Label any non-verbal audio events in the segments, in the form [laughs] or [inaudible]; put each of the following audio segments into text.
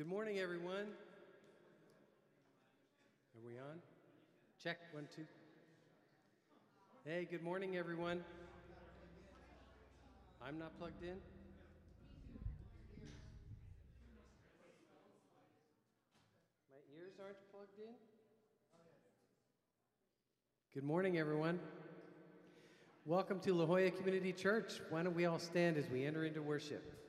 Good morning, everyone. Are we on? Check one, two. Hey, good morning, everyone. I'm not plugged in? My ears aren't plugged in? Good morning, everyone. Welcome to La Jolla Community Church. Why don't we all stand as we enter into worship?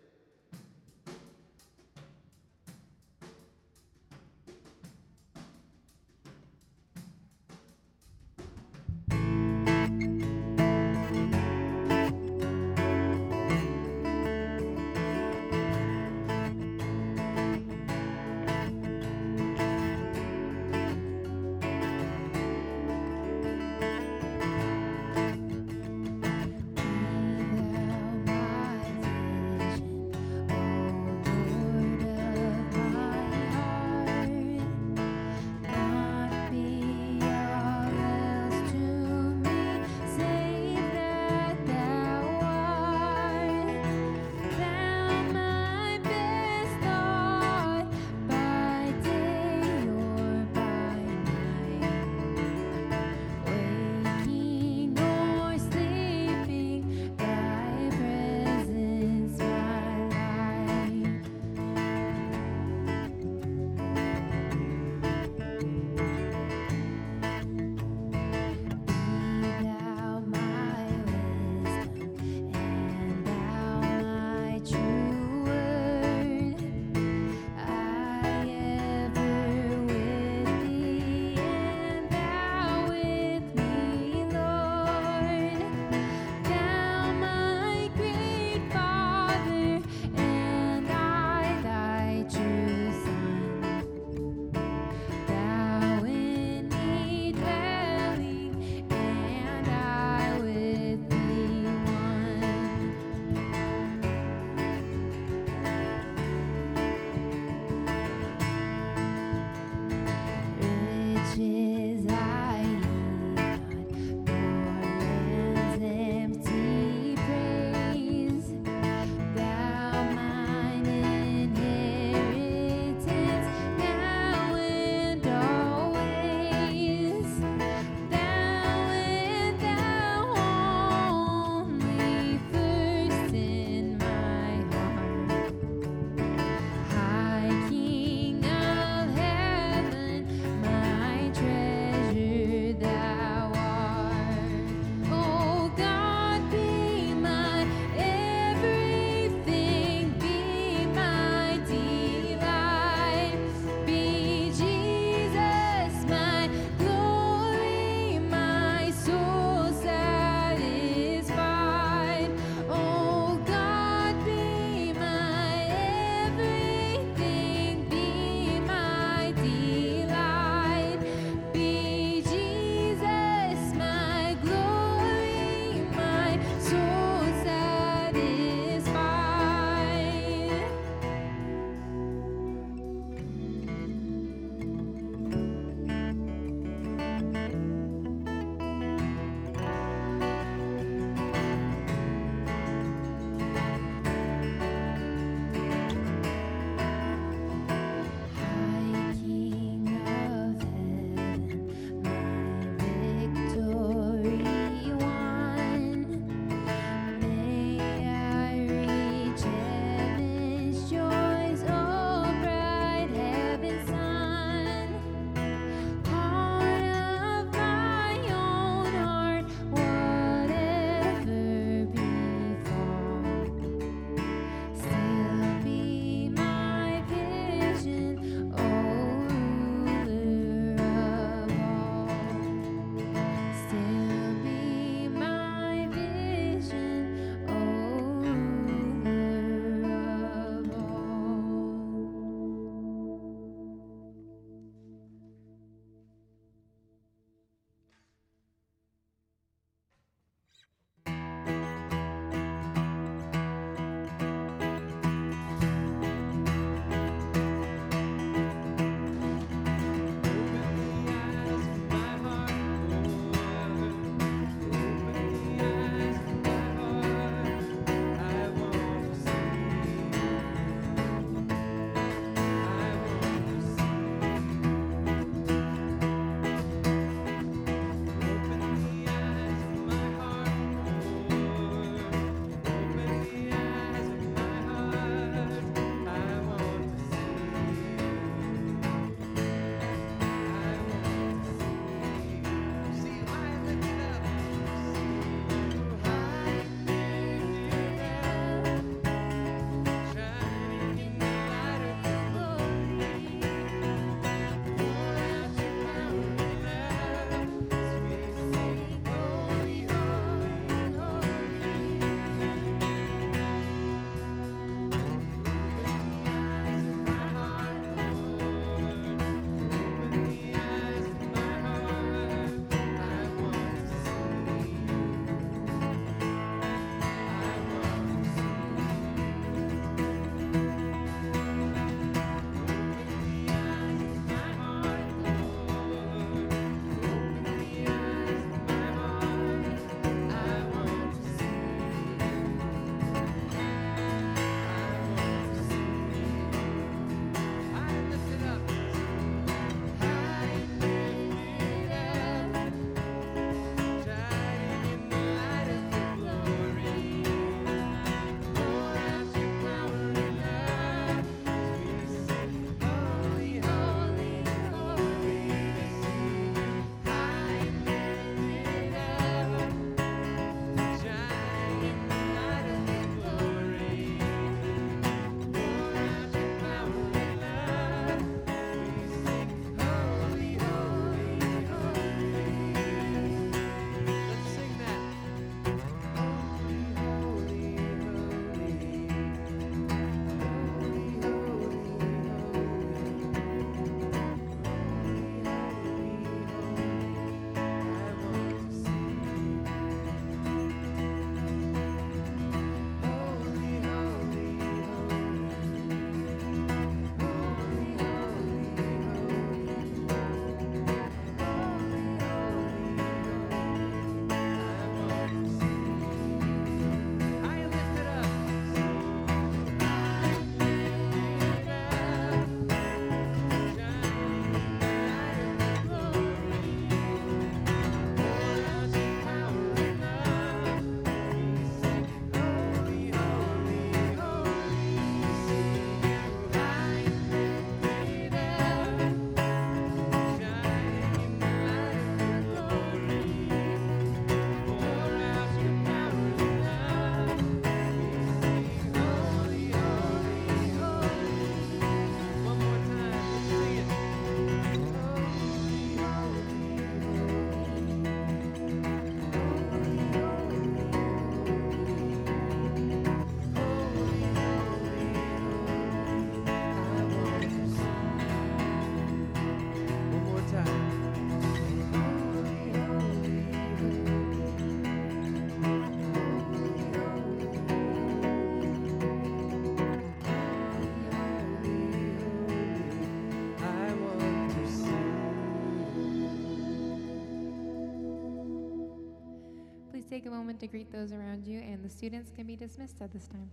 To greet those around you, and the students can be dismissed at this time.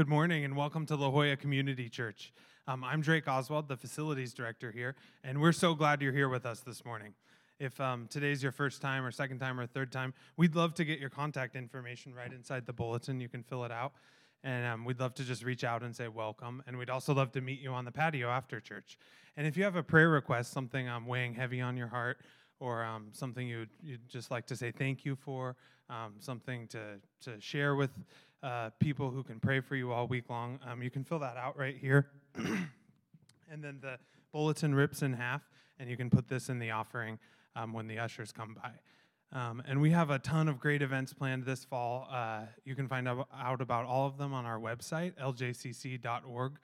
Good morning and welcome to La Jolla Community Church. Um, I'm Drake Oswald, the facilities director here, and we're so glad you're here with us this morning. If um, today's your first time or second time or third time, we'd love to get your contact information right inside the bulletin. You can fill it out. And um, we'd love to just reach out and say welcome. And we'd also love to meet you on the patio after church. And if you have a prayer request, something um, weighing heavy on your heart, or um, something you'd, you'd just like to say thank you for, um, something to, to share with uh, people who can pray for you all week long. Um, you can fill that out right here. [clears throat] and then the bulletin rips in half, and you can put this in the offering um, when the ushers come by. Um, and we have a ton of great events planned this fall. Uh, you can find out about all of them on our website, ljcc.org.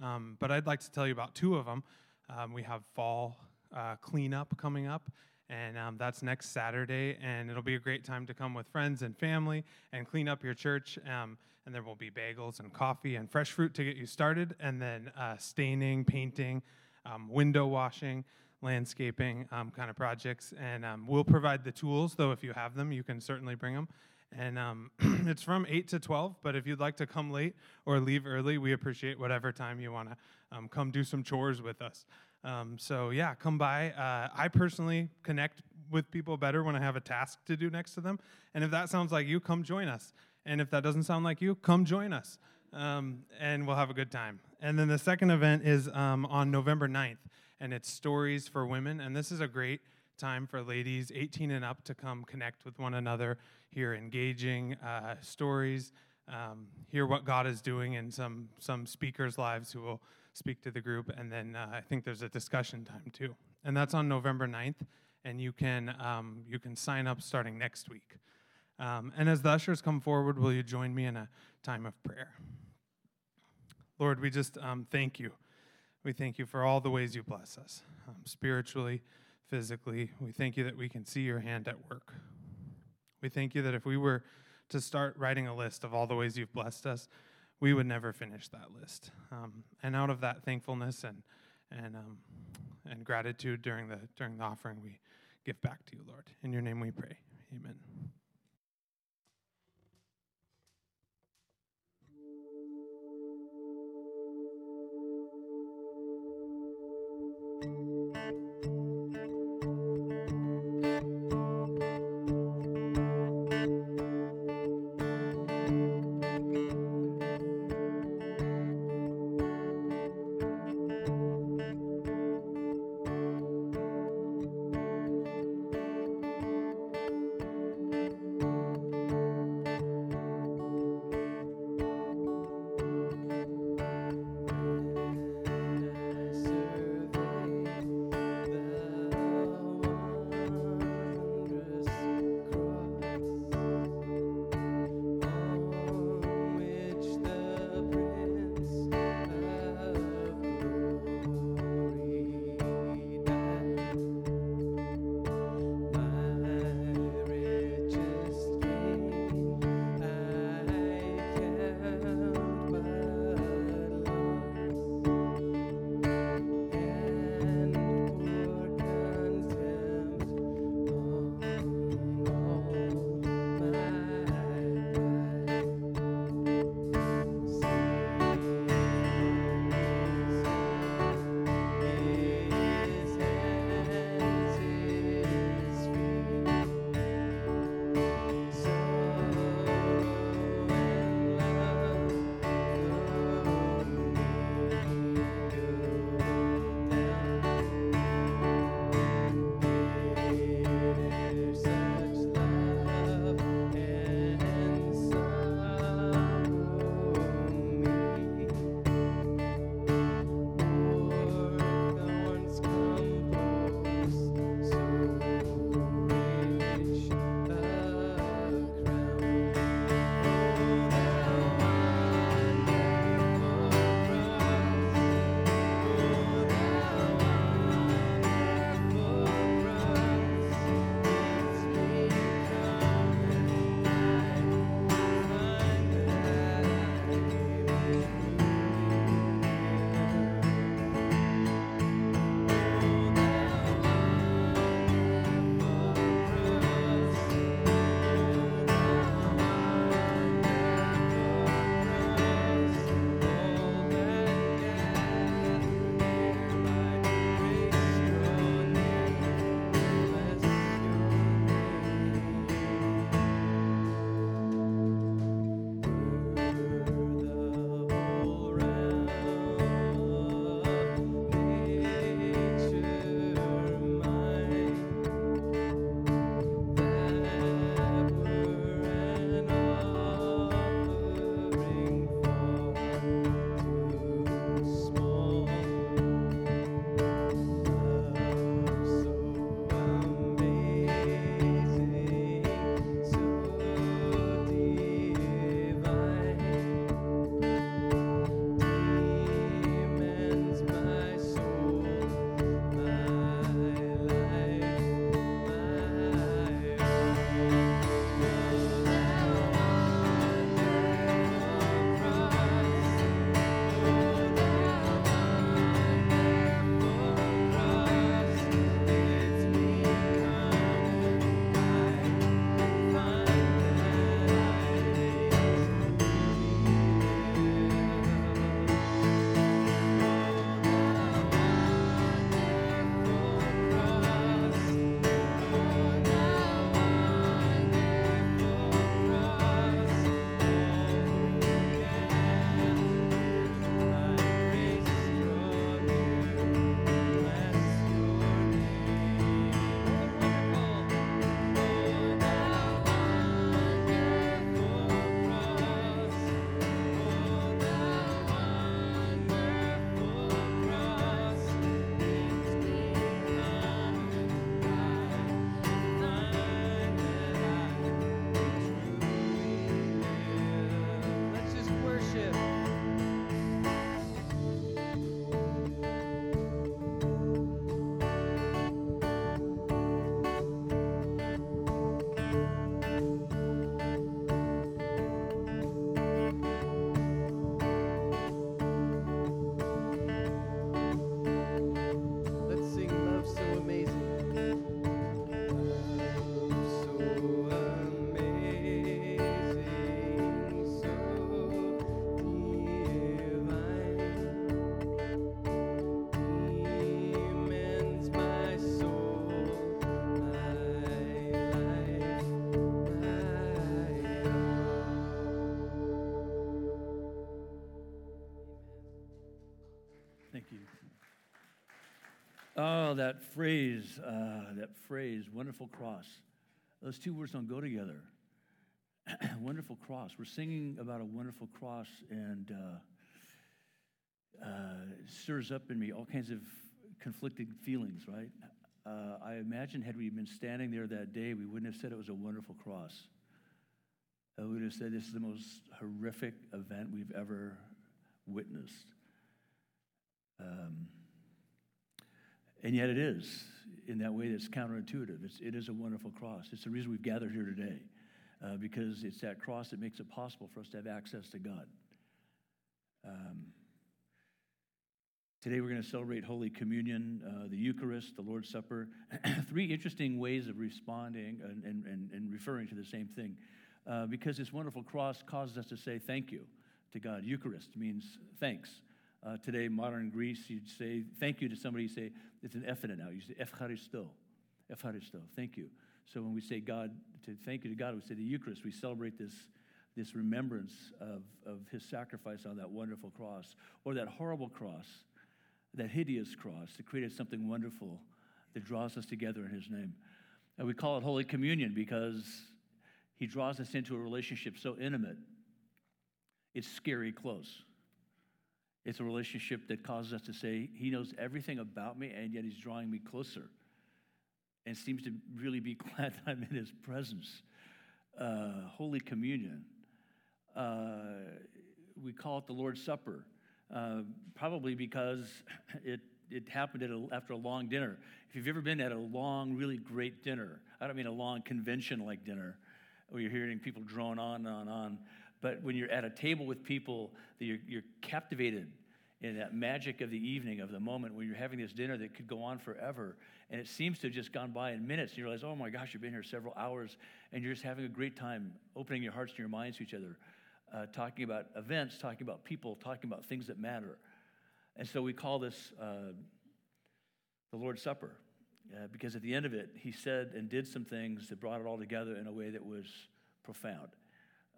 Um, but I'd like to tell you about two of them. Um, we have fall uh, cleanup coming up, and um, that's next Saturday. And it'll be a great time to come with friends and family and clean up your church. Um, and there will be bagels and coffee and fresh fruit to get you started, and then uh, staining, painting, um, window washing, landscaping um, kind of projects. And um, we'll provide the tools, though, if you have them, you can certainly bring them. And um, [clears throat] it's from 8 to 12, but if you'd like to come late or leave early, we appreciate whatever time you want to come do some chores with us. Um, so yeah, come by. Uh, I personally connect with people better when I have a task to do next to them. And if that sounds like you, come join us. And if that doesn't sound like you, come join us. Um, and we'll have a good time. And then the second event is um, on November 9th, and it's Stories for Women. And this is a great time for ladies 18 and up to come connect with one another, hear engaging uh, stories, um, hear what God is doing in some, some speakers' lives who will speak to the group, and then uh, I think there's a discussion time too, and that's on November 9th, and you can um, you can sign up starting next week. Um, and as the ushers come forward, will you join me in a time of prayer? Lord, we just um, thank you. We thank you for all the ways you bless us, um, spiritually, physically. We thank you that we can see your hand at work. We thank you that if we were to start writing a list of all the ways you've blessed us, we would never finish that list. Um, and out of that thankfulness and and um, and gratitude during the during the offering, we give back to you, Lord. In your name, we pray. Amen. Phrase, uh, that phrase, wonderful cross. Those two words don't go together. [clears throat] wonderful cross. We're singing about a wonderful cross, and uh, uh, stirs up in me all kinds of conflicting feelings, right? Uh, I imagine had we been standing there that day, we wouldn't have said it was a wonderful cross. Uh, we would have said this is the most horrific event we've ever witnessed. Um, and yet it is in that way that's counterintuitive. It's, it is a wonderful cross. It's the reason we've gathered here today, uh, because it's that cross that makes it possible for us to have access to God. Um, today we're going to celebrate Holy Communion, uh, the Eucharist, the Lord's Supper. [clears throat] Three interesting ways of responding and, and, and, and referring to the same thing. Uh, because this wonderful cross causes us to say thank you to God. Eucharist means thanks. Uh, today, modern Greece, you'd say thank you to somebody. You say it's an F now. You say Efcharisto, Efcharisto. Thank you. So when we say God, to thank you to God, we say the Eucharist. We celebrate this this remembrance of, of His sacrifice on that wonderful cross, or that horrible cross, that hideous cross that created something wonderful that draws us together in His name. And we call it Holy Communion because He draws us into a relationship so intimate. It's scary close. It's a relationship that causes us to say, He knows everything about me, and yet He's drawing me closer. And seems to really be [laughs] glad that I'm in His presence. Uh, Holy Communion. Uh, we call it the Lord's Supper, uh, probably because [laughs] it, it happened a, after a long dinner. If you've ever been at a long, really great dinner, I don't mean a long convention like dinner where you're hearing people drone on and on and on, but when you're at a table with people, that you're, you're captivated in that magic of the evening, of the moment when you're having this dinner that could go on forever. And it seems to have just gone by in minutes. And you realize, oh my gosh, you've been here several hours and you're just having a great time opening your hearts and your minds to each other, uh, talking about events, talking about people, talking about things that matter. And so we call this uh, the Lord's Supper uh, because at the end of it, he said and did some things that brought it all together in a way that was profound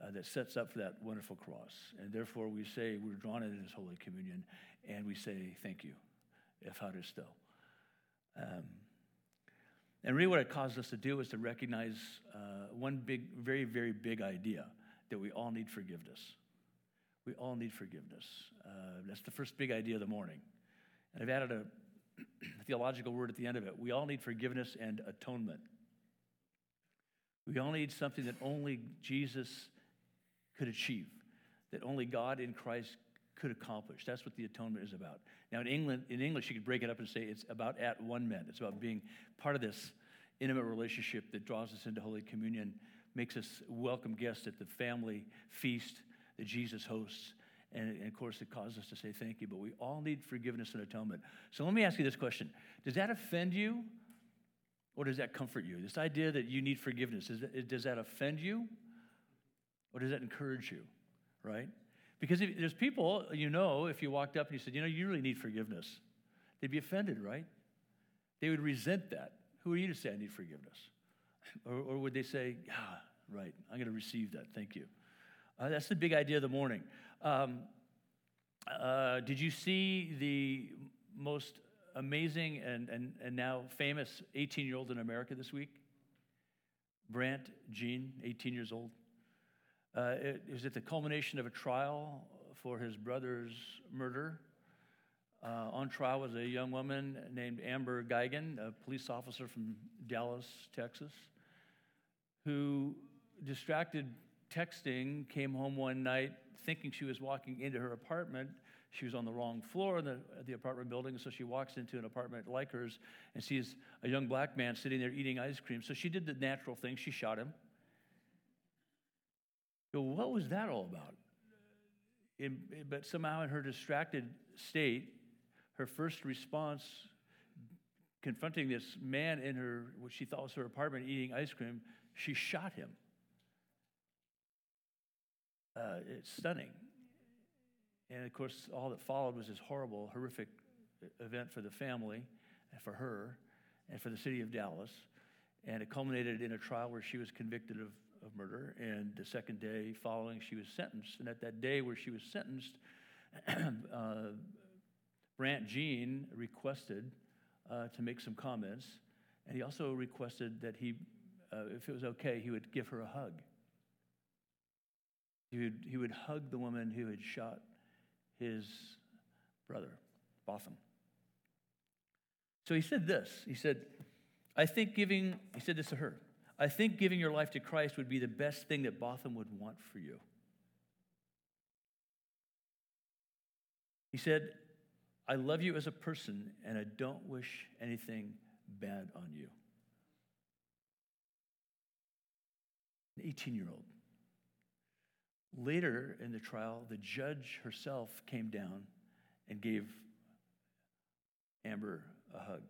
uh, that sets up for that wonderful cross. And therefore, we say we're drawn into this Holy Communion and we say, Thank you, Eucharisto. Um, and really, what it caused us to do is to recognize uh, one big, very, very big idea that we all need forgiveness. We all need forgiveness. Uh, that's the first big idea of the morning. And I've added a [clears throat] theological word at the end of it. We all need forgiveness and atonement. We all need something that only Jesus could achieve, that only God in Christ could accomplish. That's what the atonement is about. Now, in England, in English, you could break it up and say it's about at one man. It's about being part of this intimate relationship that draws us into Holy Communion, makes us welcome guests at the family feast that Jesus hosts. And, and of course, it causes us to say thank you, but we all need forgiveness and atonement. So let me ask you this question Does that offend you? Or does that comfort you? This idea that you need forgiveness, does that offend you? Or does that encourage you, right? Because if, there's people, you know, if you walked up and you said, you know, you really need forgiveness, they'd be offended, right? They would resent that. Who are you to say I need forgiveness? [laughs] Or, or would they say, yeah, right, I'm going to receive that. Thank you. Uh, that's the big idea of the morning. Um, uh, did you see the most amazing and, and, and now famous 18 year old in America this week? Brandt Jean, 18 years old. Uh, it was at the culmination of a trial for his brother's murder. Uh, on trial was a young woman named Amber Guyger, a police officer from Dallas, Texas, who, distracted texting, came home one night thinking she was walking into her apartment. She was on the wrong floor in the, the apartment building, so she walks into an apartment like hers and sees a young black man sitting there eating ice cream. So she did the natural thing. She shot him. So what was that all about? But somehow, in her distracted state, her first response, confronting this man in her, what she thought was her apartment, eating ice cream, she shot him. Uh, it's stunning. And of course, all that followed was this horrible, horrific event for the family and for her and for the city of Dallas. And it culminated in a trial where she was convicted of of murder. And the second day following, she was sentenced. And at that day where she was sentenced, [clears throat] uh, Brandt Jean requested uh, to make some comments. And he also requested that he, uh, if it was okay, he would give her a hug. He would, he would hug the woman who had shot his brother, Botham. So he said this. He said, I think giving, he said this to her, I think giving your life to Christ would be the best thing that Botham would want for you. He said, I love you as a person, and I don't wish anything bad on you. An 18 year old. Later in the trial, the judge herself came down and gave Amber a hug.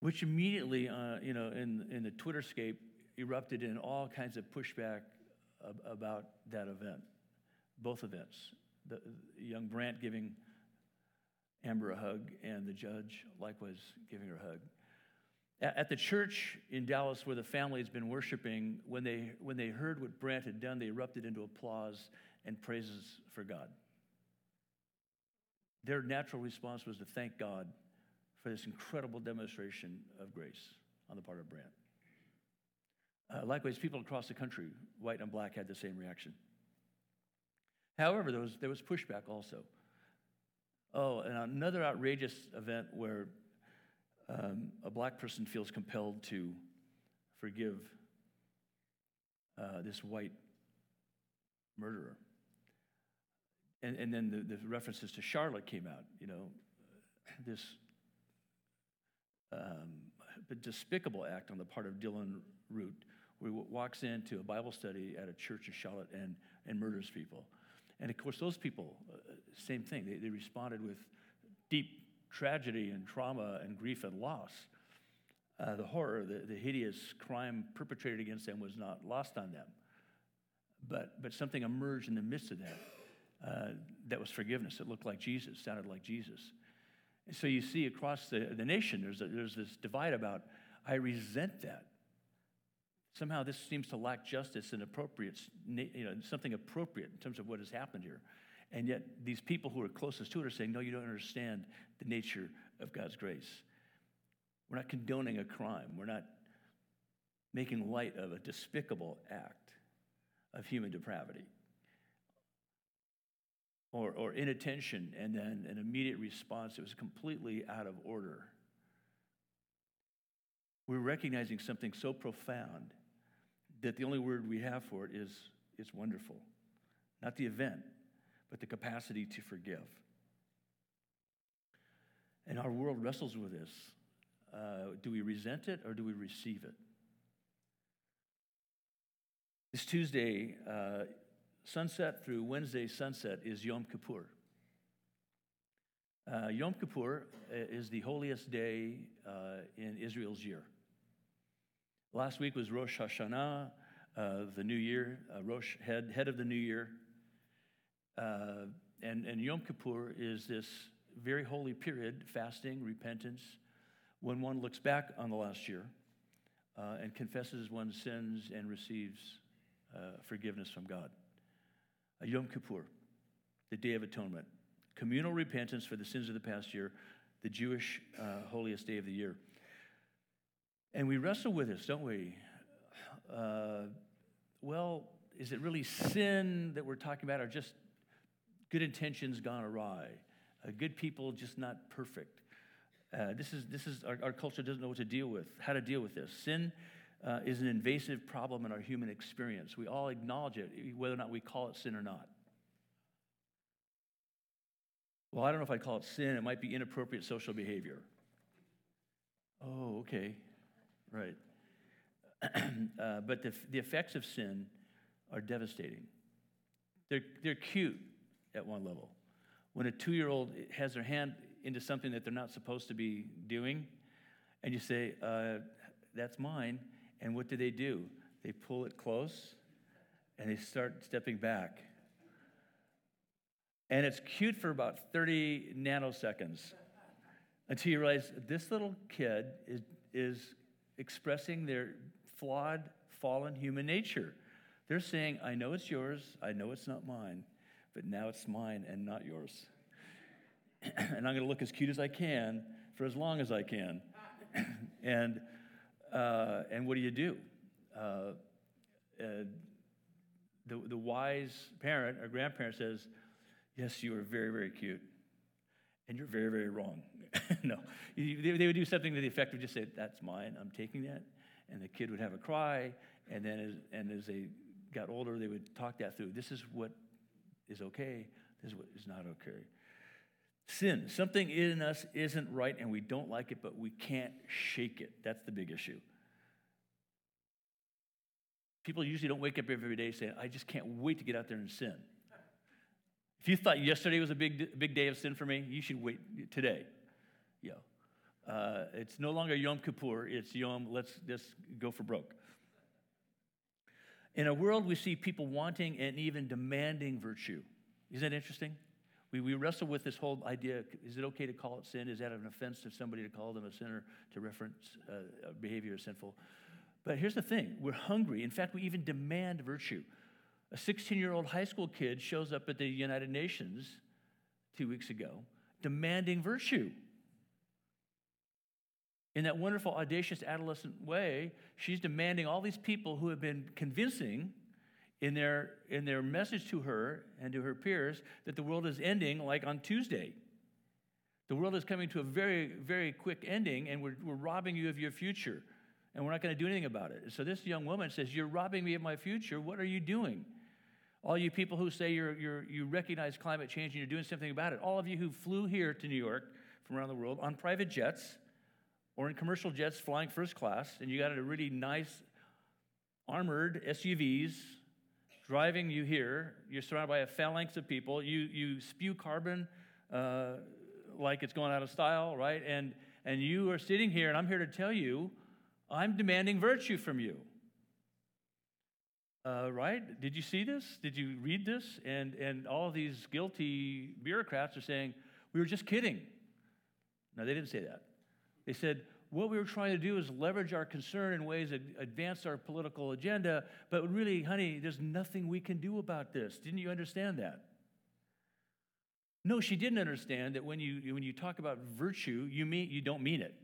Which immediately, uh, you know, in, in the Twitterscape erupted in all kinds of pushback ab- about that event, both events. The, the young Brandt giving Amber a hug, and the judge likewise giving her a hug. At, at the church in Dallas where the family has been worshiping, when they, when they heard what Brandt had done, they erupted into applause and praises for God. Their natural response was to thank God for this incredible demonstration of grace on the part of Brandt. Uh, likewise, people across the country, white and black, had the same reaction. However, there was, there was pushback also. Oh, and another outrageous event where um, a black person feels compelled to forgive uh, this white murderer. And, and then the, the references to Charlotte came out, you know, this um, despicable act on the part of Dylann Roof, where he walks into a Bible study at a church in Charlotte and, and murders people. And of course, those people, uh, same thing, they, they responded with deep tragedy and trauma and grief and loss. Uh, the horror, the, the hideous crime perpetrated against them was not lost on them. But, but something emerged in the midst of that uh, that was forgiveness. It looked like Jesus, sounded like Jesus. And so you see across the, the nation, there's, a, there's this divide about, I resent that. Somehow this seems to lack justice and appropriate, you know, something appropriate in terms of what has happened here. And yet these people who are closest to it are saying, no, you don't understand the nature of God's grace. We're not condoning a crime. We're not making light of a despicable act of human depravity or, or inattention and then an immediate response that was completely out of order. We're recognizing something so profound that the only word we have for it is it's wonderful. Not the event, but the capacity to forgive. And our world wrestles with this. Uh, do we resent it or do we receive it? This Tuesday, uh, sunset through Wednesday sunset is Yom Kippur. Uh, Yom Kippur uh, is the holiest day uh, in Israel's year. Last week was Rosh Hashanah, uh, the new year, uh, Rosh, head, head of the new year. Uh, and, and Yom Kippur is this very holy period, fasting, repentance, when one looks back on the last year and confesses one's sins and receives forgiveness from God. Yom Kippur, the Day of Atonement, communal repentance for the sins of the past year, the Jewish uh, holiest day of the year. And we wrestle with this, don't we? Uh, well, is it really sin that we're talking about, or just good intentions gone awry? Uh, good people just not perfect. Uh, this is, this is our, our culture doesn't know what to deal with, how to deal with this. Sin uh, is an invasive problem in our human experience. We all acknowledge it, whether or not we call it sin or not. Well, I don't know if I'd call it sin. It might be inappropriate social behavior. Oh, okay. Right. [clears throat] uh, but the, the effects of sin are devastating. They're, they're cute at one level. When a two year old has their hand into something that they're not supposed to be doing, and you say, uh, That's mine, and what do they do? They pull it close and they start stepping back. And it's cute for about 30 nanoseconds until you realize this little kid is, is expressing their flawed, fallen human nature. They're saying, I know it's yours, I know it's not mine, but now it's mine and not yours. [clears throat] and I'm going to look as cute as I can for as long as I can. [clears throat] and, uh, and what do you do? Uh, uh, the, the wise parent or grandparent says, Yes, you are very, very cute. And you're very, very wrong. [laughs] no, they, they would do something to the effect of just say, That's mine, I'm taking that. And the kid would have a cry. And then as, and as they got older, they would talk that through. This is what is okay, this is what is not okay. Sin, something in us isn't right and we don't like it, but we can't shake it. That's the big issue. People usually don't wake up every day saying, I just can't wait to get out there and sin. If you thought yesterday was a big, big day of sin for me, you should wait today. Yeah. Uh, it's no longer Yom Kippur, it's Yom, let's just go for broke. In a world, we see people wanting and even demanding virtue. Isn't that interesting? We, we wrestle with this whole idea is it okay to call it sin? Is that an offense to somebody to call them a sinner to reference uh, behavior as sinful? But here's the thing we're hungry. In fact, we even demand virtue. A 16 year old high school kid shows up at the United Nations two weeks ago demanding virtue. In that wonderful, audacious adolescent way, she's demanding all these people who have been convincing in their, in their message to her and to her peers that the world is ending like on Tuesday. The world is coming to a very, very quick ending, and we're, we're robbing you of your future, and we're not going to do anything about it. so this young woman says, You're robbing me of my future. What are you doing? All you people who say you're, you're, you recognize climate change and you're doing something about it, all of you who flew here to New York from around the world on private jets or in commercial jets flying first class, and you got a really nice armored SUVs driving you here. You're surrounded by a phalanx of people. You, you spew carbon uh, like it's going out of style, right? And, and you are sitting here, and I'm here to tell you, I'm demanding virtue from you. Uh, right? Did you see this? Did you read this? And, and all these guilty bureaucrats are saying, we were just kidding. No, they didn't say that. They said, what we were trying to do is leverage our concern in ways that advance our political agenda, but really, honey, there's nothing we can do about this. Didn't you understand that? No, she didn't understand that when you, when you talk about virtue, you, mean, you don't mean it.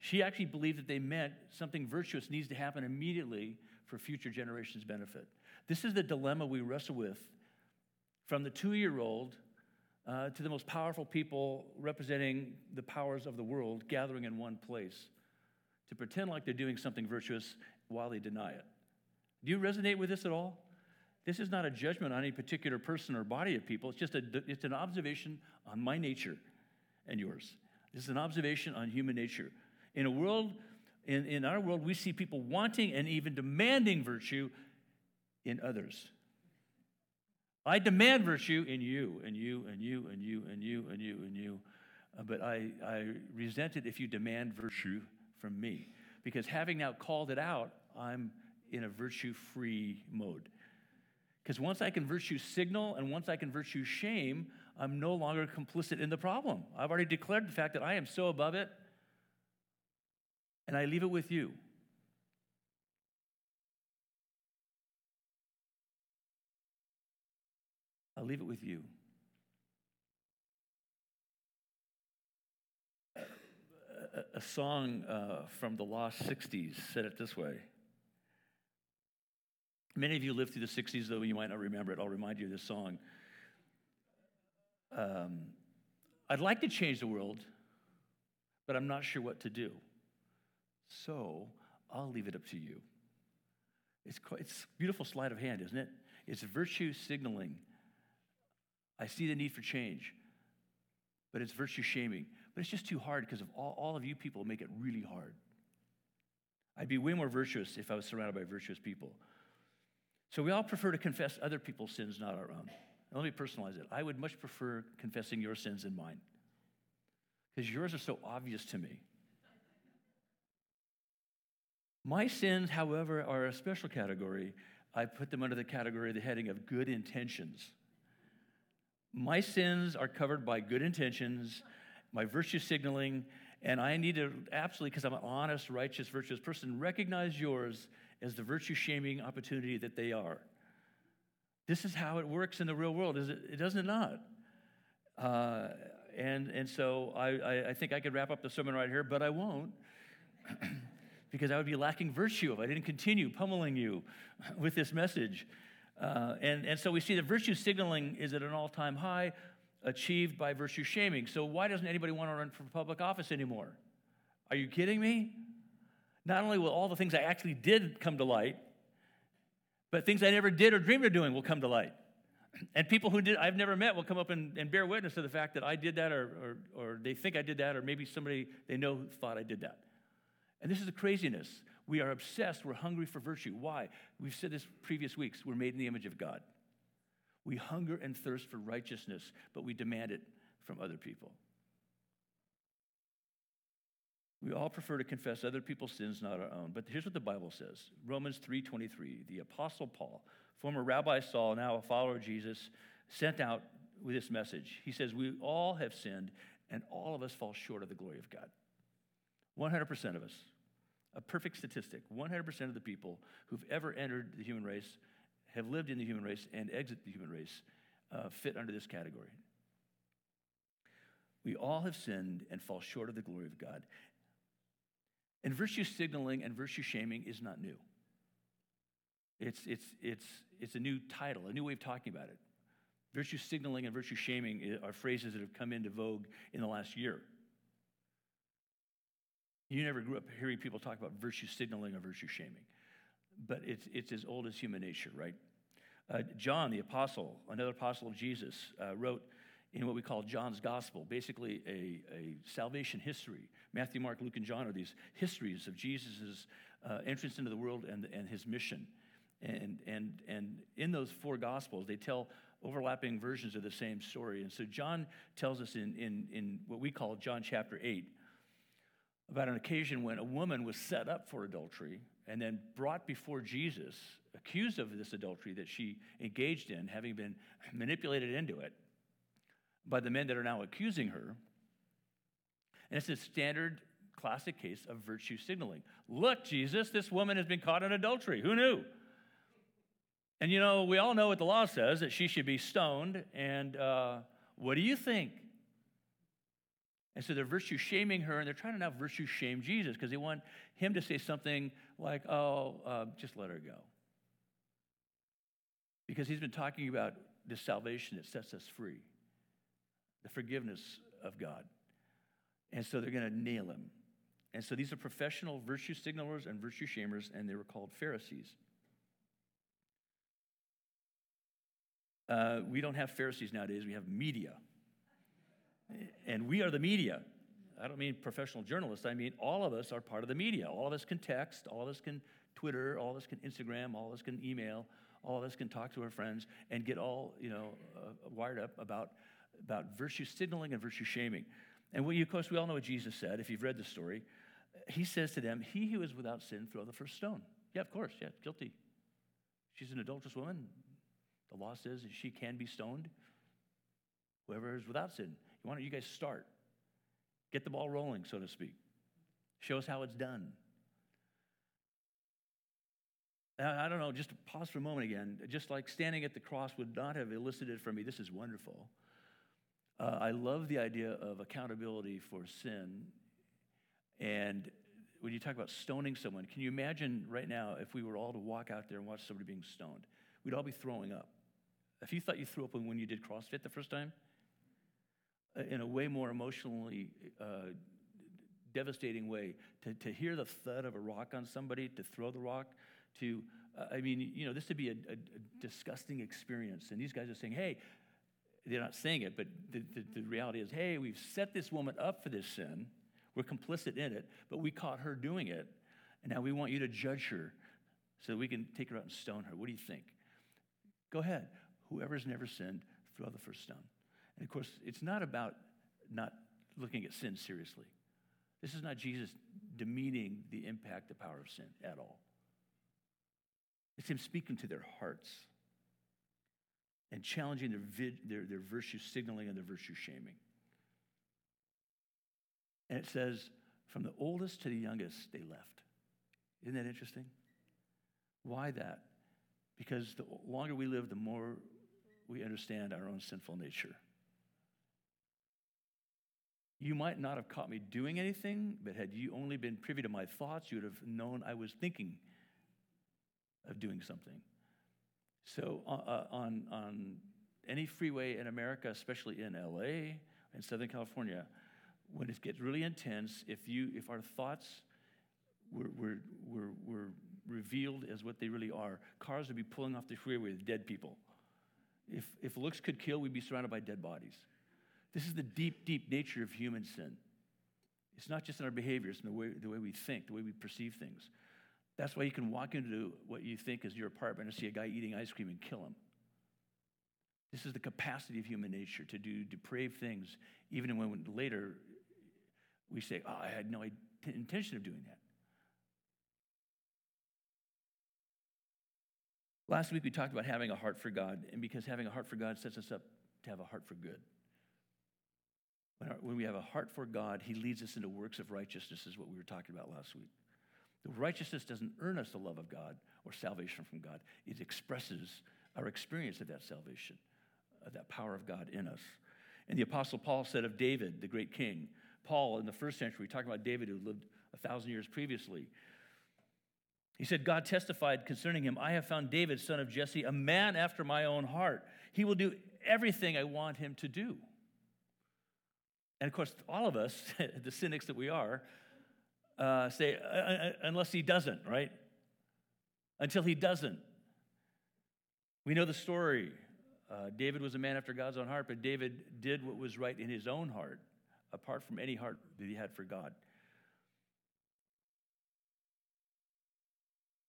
She actually believed that they meant something virtuous needs to happen immediately for future generations' benefit. This is the dilemma we wrestle with from the two year old uh, to the most powerful people representing the powers of the world gathering in one place to pretend like they're doing something virtuous while they deny it. Do you resonate with this at all? This is not a judgment on any particular person or body of people. It's just a, it's an observation on my nature and yours. This is an observation on human nature. In a world, in, in our world, we see people wanting and even demanding virtue in others. I demand virtue in you, and you, and you, and you, and you, and you, and you. Uh, but I, I resent it if you demand virtue from me. Because having now called it out, I'm in a virtue free mode. Because once I can virtue signal and once I can virtue shame, I'm no longer complicit in the problem. I've already declared the fact that I am so above it, and I leave it with you. I'll leave it with you. A, song uh, from the lost 60s said it this way. Many of you lived through the 60s, though you might not remember it. I'll remind you of this song. Um, I'd like to change the world, but I'm not sure what to do. So I'll leave it up to you. It's, quite, it's beautiful sleight of hand, isn't it? It's virtue signaling I see the need for change, but it's virtue shaming. But it's just too hard because of all, all of you people make it really hard. I'd be way more virtuous if I was surrounded by virtuous people. So we all prefer to confess other people's sins, not our own. Now, let me personalize it. I would much prefer confessing your sins than mine because yours are so obvious to me. My sins, however, are a special category. I put them under the category, of the heading of good intentions. My sins are covered by good intentions, my virtue signaling, and I need to absolutely, because I'm an honest, righteous, virtuous person, recognize yours as the virtue shaming opportunity that they are. This is how it works in the real world, is it? It doesn't not. Uh, and, and so I, I think I could wrap up the sermon right here, but I won't. [clears throat] because I would be lacking virtue if I didn't continue pummeling you with this message. Uh, and, and so we see that virtue signaling is at an all time high, achieved by virtue shaming. So, why doesn't anybody want to run for public office anymore? Are you kidding me? Not only will all the things I actually did come to light, but things I never did or dreamed of doing will come to light. And people who did, I've never met will come up and, and bear witness to the fact that I did that, or, or, or they think I did that, or maybe somebody they know thought I did that. And this is the craziness. We are obsessed, we're hungry for virtue. Why? We've said this previous weeks. We're made in the image of God. We hunger and thirst for righteousness, but we demand it from other people. We all prefer to confess other people's sins, not our own. But here's what the Bible says. Romans 3:23. The apostle Paul, former Rabbi Saul, now a follower of Jesus, sent out with this message. He says, "We all have sinned and all of us fall short of the glory of God." 100% of us a perfect statistic 100% of the people who've ever entered the human race, have lived in the human race, and exit the human race uh, fit under this category. We all have sinned and fall short of the glory of God. And virtue signaling and virtue shaming is not new. It's, it's, it's, it's a new title, a new way of talking about it. Virtue signaling and virtue shaming are phrases that have come into vogue in the last year. You never grew up hearing people talk about virtue signaling or virtue shaming, but it's, it's as old as human nature, right? Uh, John, the apostle, another apostle of Jesus, uh, wrote in what we call John's Gospel, basically a, a salvation history. Matthew, Mark, Luke, and John are these histories of Jesus' uh, entrance into the world and, and his mission. And, and, and in those four Gospels, they tell overlapping versions of the same story. And so John tells us in, in, in what we call John chapter 8 about an occasion when a woman was set up for adultery and then brought before Jesus, accused of this adultery that she engaged in, having been manipulated into it by the men that are now accusing her. And it's a standard classic case of virtue signaling. Look, Jesus, this woman has been caught in adultery. Who knew? And you know, we all know what the law says that she should be stoned. And uh, what do you think? And so they're virtue shaming her, and they're trying to now virtue shame Jesus because they want him to say something like, oh, uh, just let her go. Because he's been talking about the salvation that sets us free, the forgiveness of God. And so they're going to nail him. And so these are professional virtue signalers and virtue shamers, and they were called Pharisees. Uh, we don't have Pharisees nowadays, we have media. And we are the media. I don't mean professional journalists, I mean all of us are part of the media. All of us can text, all of us can Twitter, all of us can Instagram, all of us can email, all of us can talk to our friends and get all, you know, uh, wired up about, about virtue signaling and virtue shaming. And we, of course, we all know what Jesus said, if you've read the story. He says to them, He who is without sin, throw the first stone. Yeah, of course, yeah, guilty. She's an adulterous woman. The law says she can be stoned. Whoever is without sin. Why don't you guys start? Get the ball rolling, so to speak. Show us how it's done. I don't know, just pause for a moment again. Just like standing at the cross would not have elicited from me, this is wonderful. Uh, I love the idea of accountability for sin. And when you talk about stoning someone, can you imagine right now if we were all to walk out there and watch somebody being stoned? We'd all be throwing up. If you thought you threw up when you did CrossFit the first time, in a way more emotionally uh, devastating way. To, to hear the thud of a rock on somebody, to throw the rock, to, uh, I mean, you know, this would be a, a, a, disgusting experience. And these guys are saying, hey, they're not saying it, but the, the, the reality is, hey, we've set this woman up for this sin. We're complicit in it, but we caught her doing it. And now we want you to judge her so we can take her out and stone her. What do you think? Go ahead. Whoever's never sinned, throw the first stone. And of course, it's not about not looking at sin seriously. This is not Jesus demeaning the impact, the power of sin at all. It's him speaking to their hearts and challenging their, vid, their, their virtue signaling and their virtue shaming. And it says, from the oldest to the youngest, they left. Isn't that interesting? Why that? Because the longer we live, the more we understand our own sinful nature. You might not have caught me doing anything, but had you only been privy to my thoughts, you would have known I was thinking of doing something. So, uh, uh, on, on any freeway in America, especially in LA and Southern California, when it gets really intense, if, you, if our thoughts were, were, were, were revealed as what they really are, cars would be pulling off the freeway with dead people. If, if looks could kill, we'd be surrounded by dead bodies. This is the deep, deep nature of human sin. It's not just in our behavior, it's in the way, the way we think, the way we perceive things. That's why you can walk into what you think is your apartment and see a guy eating ice cream and kill him. This is the capacity of human nature to do depraved things, even when later we say, Oh, I had no intention of doing that. Last week we talked about having a heart for God, and because having a heart for God sets us up to have a heart for good. When, our, when we have a heart for God, He leads us into works of righteousness, is what we were talking about last week. The righteousness doesn't earn us the love of God or salvation from God, it expresses our experience of that salvation, of that power of God in us. And the Apostle Paul said of David, the great king, Paul in the first century, talking about David who lived a thousand years previously, he said, God testified concerning him, I have found David, son of Jesse, a man after my own heart. He will do everything I want him to do. And of course, all of us, [laughs] the cynics that we are, uh, say, uh, uh, unless he doesn't, right? Until he doesn't. We know the story. Uh, David was a man after God's own heart, but David did what was right in his own heart, apart from any heart that he had for God.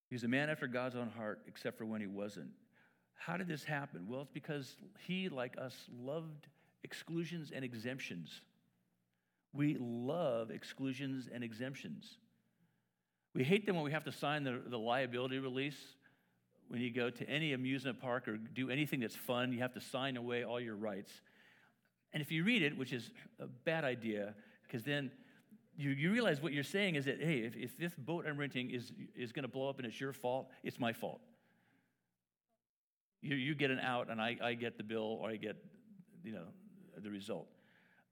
He was a man after God's own heart, except for when he wasn't. How did this happen? Well, it's because he, like us, loved exclusions and exemptions. We love exclusions and exemptions. We hate them when we have to sign the, the liability release. When you go to any amusement park or do anything that's fun, you have to sign away all your rights. And if you read it, which is a bad idea, because then you, you realize what you're saying is that, hey, if, if this boat I'm renting is, is going to blow up and it's your fault, it's my fault. You, you get an out and I, I get the bill or I get, you know, the result.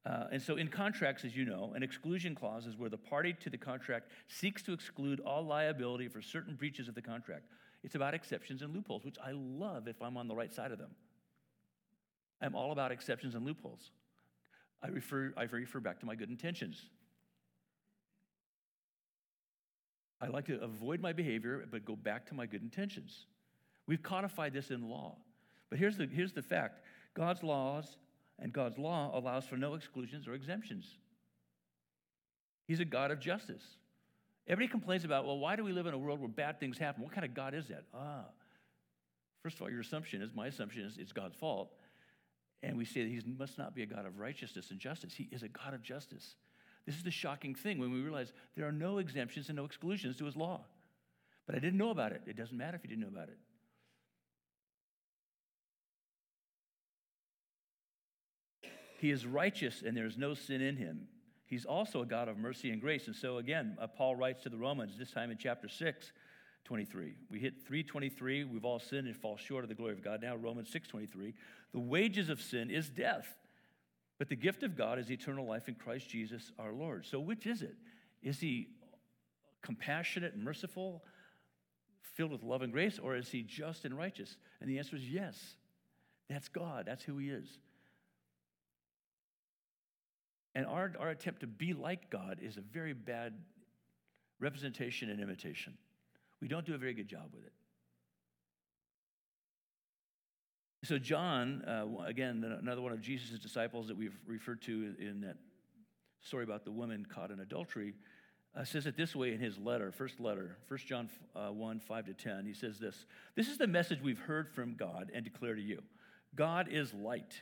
Uh, and so, in contracts, as you know, an exclusion clause is where the party to the contract seeks to exclude all liability for certain breaches of the contract. It's about exceptions and loopholes, which I love if I'm on the right side of them. I'm all about exceptions and loopholes. I refer, I refer back to my good intentions. I like to avoid my behavior, but go back to my good intentions. We've codified this in law. But here's the, here's the fact God's laws and God's law allows for no exclusions or exemptions. He's a God of justice. Everybody complains about, well, why do we live in a world where bad things happen? What kind of God is that? Ah, first of all, your assumption is, my assumption is, it's God's fault. And we say that he must not be a God of righteousness and justice. He is a God of justice. This is the shocking thing when we realize there are no exemptions and no exclusions to his law. But I didn't know about it. It doesn't matter if you didn't know about it. He is righteous and there is no sin in him. He's also a God of mercy and grace. And so, again, uh, Paul writes to the Romans, this time in chapter 6, 23. We hit 323. We've all sinned and fall short of the glory of God. Now, Romans 6, 23. The wages of sin is death. But the gift of God is eternal life in Christ Jesus our Lord. So, which is it? Is he compassionate and merciful, filled with love and grace, or is he just and righteous? And the answer is yes. That's God, that's who he is. And our, our attempt to be like God is a very bad representation and imitation. We don't do a very good job with it. So, John, uh, again, another one of Jesus' disciples that we've referred to in that story about the woman caught in adultery, uh, says it this way in his letter, first letter, 1 John uh, 1 5 to 10. He says this This is the message we've heard from God and declare to you God is light.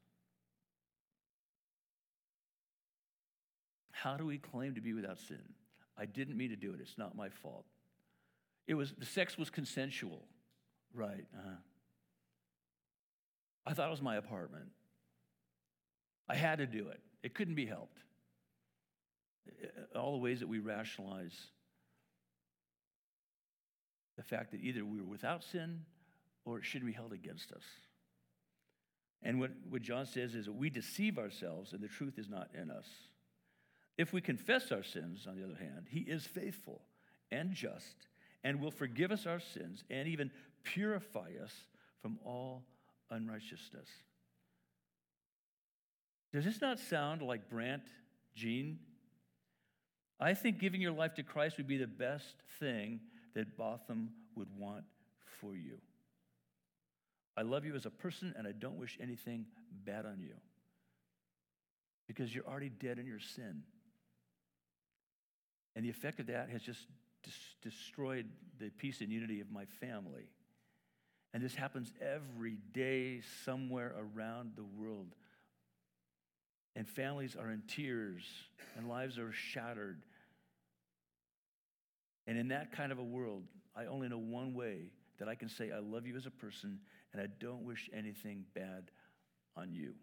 How do we claim to be without sin? I didn't mean to do it, it's not my fault. It was the sex was consensual. Right. Uh-huh. I thought it was my apartment. I had to do it. It couldn't be helped. All the ways that we rationalize the fact that either we were without sin or it shouldn't be held against us. And what, what John says is that we deceive ourselves and the truth is not in us. If we confess our sins, on the other hand, he is faithful and just and will forgive us our sins and even purify us from all unrighteousness. Does this not sound like Brandt Jean? I think giving your life to Christ would be the best thing that Botham would want for you. I love you as a person, and I don't wish anything bad on you because you're already dead in your sin. And the effect of that has just des- destroyed the peace and unity of my family. And this happens every day somewhere around the world. And families are in tears, and lives are shattered. And in that kind of a world, I only know one way that I can say, I love you as a person, and I don't wish anything bad on you.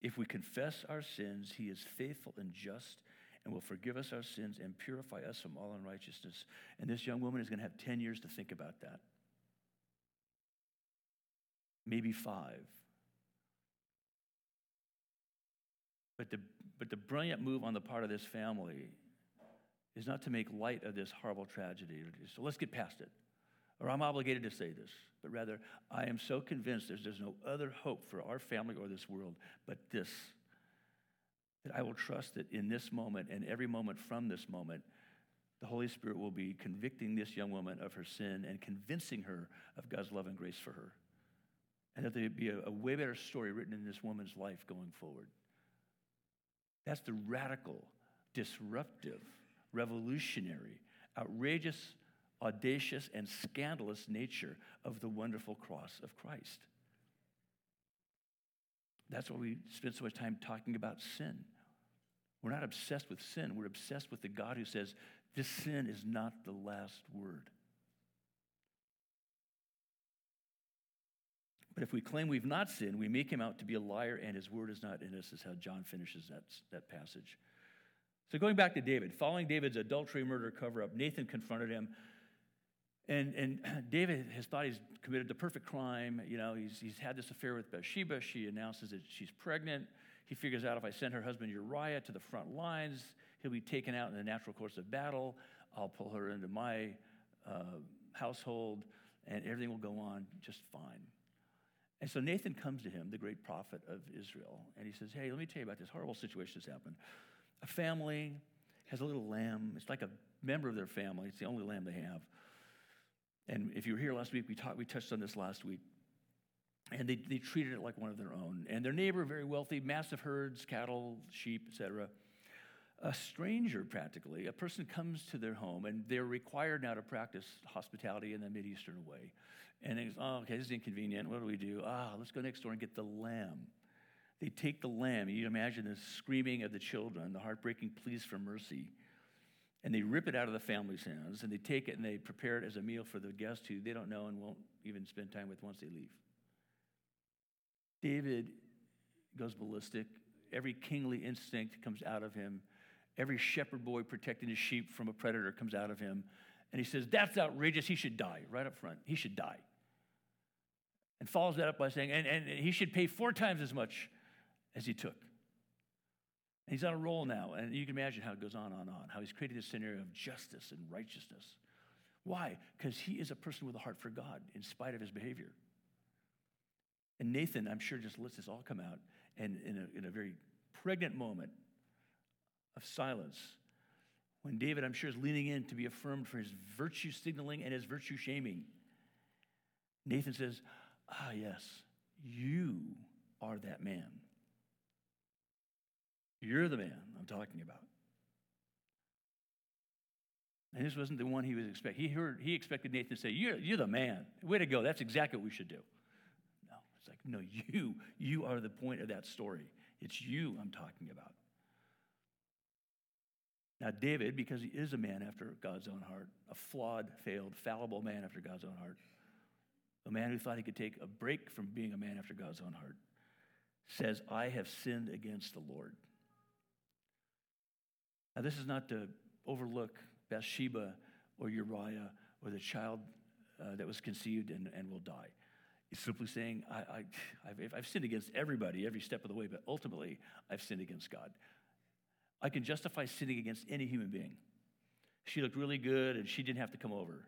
If we confess our sins, He is faithful and just and will forgive us our sins and purify us from all unrighteousness. And this young woman is going to have 10 years to think about that. Maybe five. But the, but the brilliant move on the part of this family is not to make light of this horrible tragedy. So let's get past it. Or I'm obligated to say this, but rather, I am so convinced there's, there's no other hope for our family or this world but this that I will trust that in this moment and every moment from this moment, the Holy Spirit will be convicting this young woman of her sin and convincing her of God's love and grace for her. And that there would be a, a way better story written in this woman's life going forward. That's the radical, disruptive, revolutionary, outrageous, audacious, and scandalous nature of the wonderful cross of Christ. That's why we spend so much time talking about sin. We're not obsessed with sin, we're obsessed with the God who says, This sin is not the last word. But if we claim we've not sinned, we make him out to be a liar and his word is not in us, is how John finishes that, that passage. So going back to David, following David's adultery murder cover up, Nathan confronted him. And, and [clears throat] David has thought he's committed the perfect crime. You know, he's, he's had this affair with Bathsheba. She announces that she's pregnant. He figures out if I send her husband Uriah to the front lines, he'll be taken out in the natural course of battle. I'll pull her into my uh, household, and everything will go on just fine. And so Nathan comes to him, the great prophet of Israel, and he says, Hey, let me tell you about this horrible situation that's happened. A family has a little lamb. It's like a member of their family. It's the only lamb they have. And if you were here last week, we, talked, we touched on this last week and they, they treated it like one of their own. And their neighbor, very wealthy, massive herds, cattle, sheep, etc. A stranger, practically, a person comes to their home, and they're required now to practice hospitality in the Mideastern way. And go, oh, okay, this is inconvenient. What do we do? Ah, let's go next door and get the lamb. They take the lamb. You imagine the screaming of the children, the heartbreaking pleas for mercy. And they rip it out of the family's hands, and they take it and they prepare it as a meal for the guest who they don't know and won't even spend time with once they leave. David goes ballistic. Every kingly instinct comes out of him. Every shepherd boy protecting his sheep from a predator comes out of him. And he says, That's outrageous. He should die right up front. He should die. And follows that up by saying, And, and he should pay four times as much as he took. And he's on a roll now. And you can imagine how it goes on and on, on, how he's creating this scenario of justice and righteousness. Why? Because he is a person with a heart for God in spite of his behavior. And Nathan, I'm sure, just lets this all come out. And in a, in a very pregnant moment of silence, when David, I'm sure, is leaning in to be affirmed for his virtue signaling and his virtue shaming, Nathan says, Ah, yes, you are that man. You're the man I'm talking about. And this wasn't the one he was expecting. He heard he expected Nathan to say, You're, you're the man. Way to go. That's exactly what we should do. It's like, no, you, you are the point of that story. It's you I'm talking about. Now, David, because he is a man after God's own heart, a flawed, failed, fallible man after God's own heart, a man who thought he could take a break from being a man after God's own heart, says, I have sinned against the Lord. Now, this is not to overlook Bathsheba or Uriah or the child uh, that was conceived and, and will die. Simply saying, I, I've sinned against everybody every step of the way, but ultimately, I've sinned against God. I can justify sinning against any human being. She looked really good and she didn't have to come over.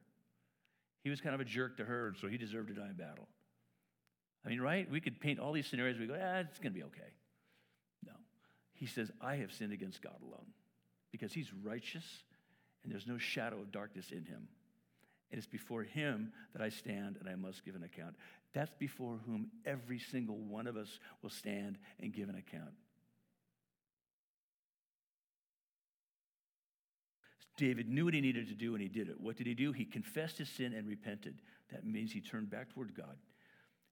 He was kind of a jerk to her, so he deserved to die in battle. I mean, right? We could paint all these scenarios. We go, ah, it's going to be okay. No. He says, I have sinned against God alone because he's righteous and there's no shadow of darkness in him. And it's before him that I stand and I must give an account. That's before whom every single one of us will stand and give an account. David knew what he needed to do and he did it. What did he do? He confessed his sin and repented. That means he turned back toward God.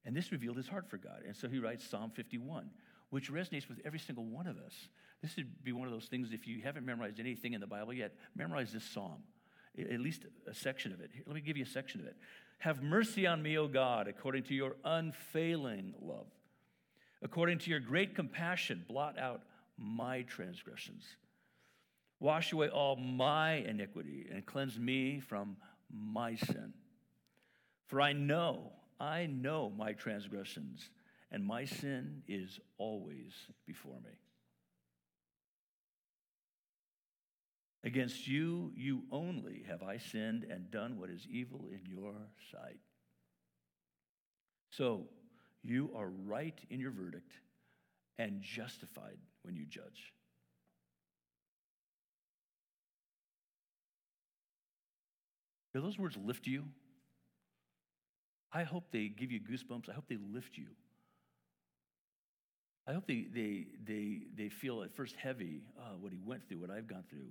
And this revealed his heart for God. And so he writes Psalm 51, which resonates with every single one of us. This would be one of those things, if you haven't memorized anything in the Bible yet, memorize this psalm, at least a section of it. Here, let me give you a section of it. Have mercy on me, O God, according to your unfailing love. According to your great compassion, blot out my transgressions. Wash away all my iniquity and cleanse me from my sin. For I know, I know my transgressions, and my sin is always before me. Against you, you only have I sinned and done what is evil in your sight. So you are right in your verdict and justified when you judge. Do those words lift you? I hope they give you goosebumps. I hope they lift you. I hope they, they, they, they feel at first heavy uh, what he went through, what I've gone through,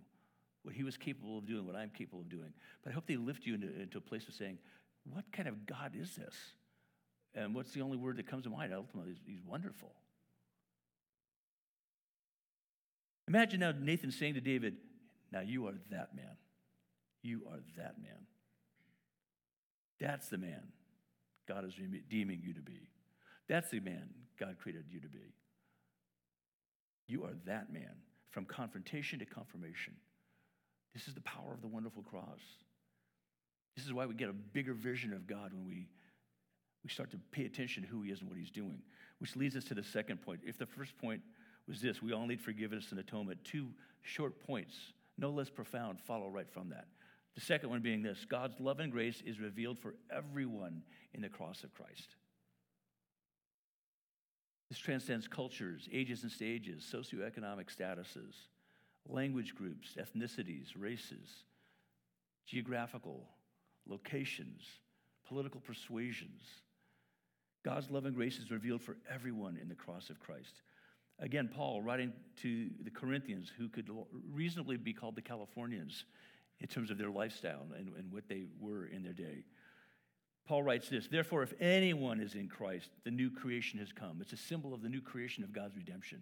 what he was capable of doing, what I'm capable of doing. But I hope they lift you into, into a place of saying, what kind of God is this? And what's the only word that comes to mind? Ultimately, he's wonderful. Imagine now Nathan saying to David, Now you are that man. You are that man. That's the man God is redeeming you to be. That's the man God created you to be. You are that man from confrontation to confirmation. This is the power of the wonderful cross. This is why we get a bigger vision of God when we, we start to pay attention to who He is and what He's doing. Which leads us to the second point. If the first point was this, we all need forgiveness and atonement, two short points, no less profound, follow right from that. The second one being this God's love and grace is revealed for everyone in the cross of Christ. This transcends cultures, ages and stages, socioeconomic statuses, language groups, ethnicities, races, geographical locations, political persuasions. God's love and grace is revealed for everyone in the cross of Christ. Again, Paul, writing to the Corinthians, who could reasonably be called the Californians, in terms of their lifestyle and, and what they were in their day. Paul writes this Therefore, if anyone is in Christ, the new creation has come. It's a symbol of the new creation of God's redemption,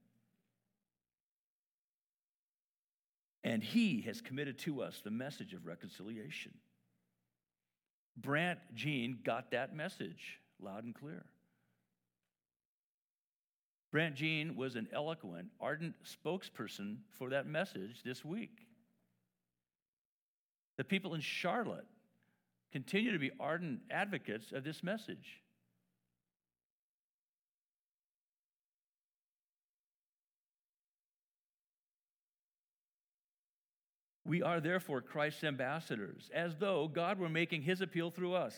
And he has committed to us the message of reconciliation. Brandt Jean got that message loud and clear. Brandt Jean was an eloquent, ardent spokesperson for that message this week. The people in Charlotte continue to be ardent advocates of this message. We are therefore Christ's ambassadors, as though God were making his appeal through us.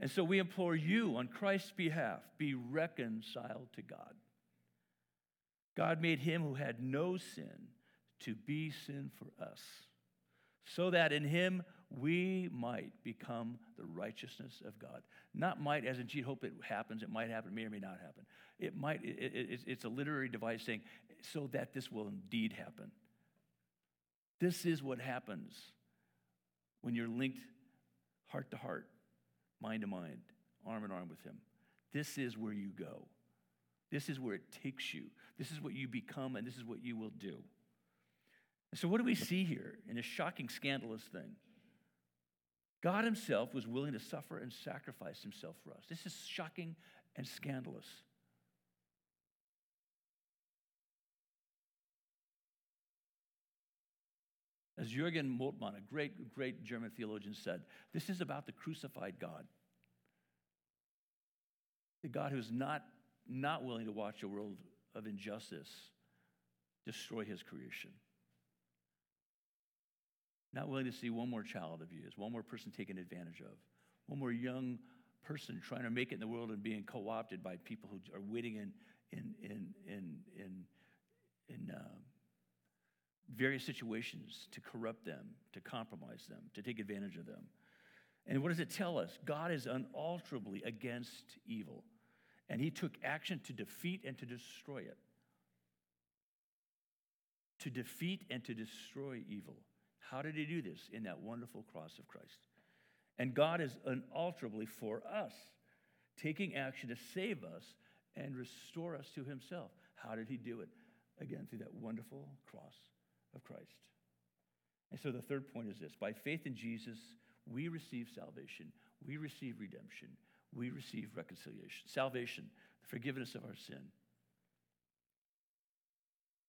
And so we implore you on Christ's behalf be reconciled to God. God made him who had no sin to be sin for us so that in him we might become the righteousness of God. Not might, as in, gee, hope it happens. It might happen, may or may not happen. It might, it, it, it's a literary device saying, so that this will indeed happen. This is what happens when you're linked heart to heart, mind to mind, arm in arm with Him. This is where you go. This is where it takes you. This is what you become, and this is what you will do. So, what do we see here in this shocking, scandalous thing? God Himself was willing to suffer and sacrifice Himself for us. This is shocking and scandalous. As Jürgen Moltmann, a great, great German theologian, said, this is about the crucified God. The God who's not, not willing to watch a world of injustice destroy his creation. Not willing to see one more child abused, one more person taken advantage of, one more young person trying to make it in the world and being co opted by people who are waiting in, in, in, in, in, in uh, various situations to corrupt them, to compromise them, to take advantage of them. And what does it tell us? God is unalterably against evil, and he took action to defeat and to destroy it. To defeat and to destroy evil. How did he do this? In that wonderful cross of Christ. And God is unalterably for us, taking action to save us and restore us to himself. How did he do it? Again, through that wonderful cross of Christ. And so the third point is this by faith in Jesus, we receive salvation, we receive redemption, we receive reconciliation. Salvation, the forgiveness of our sin.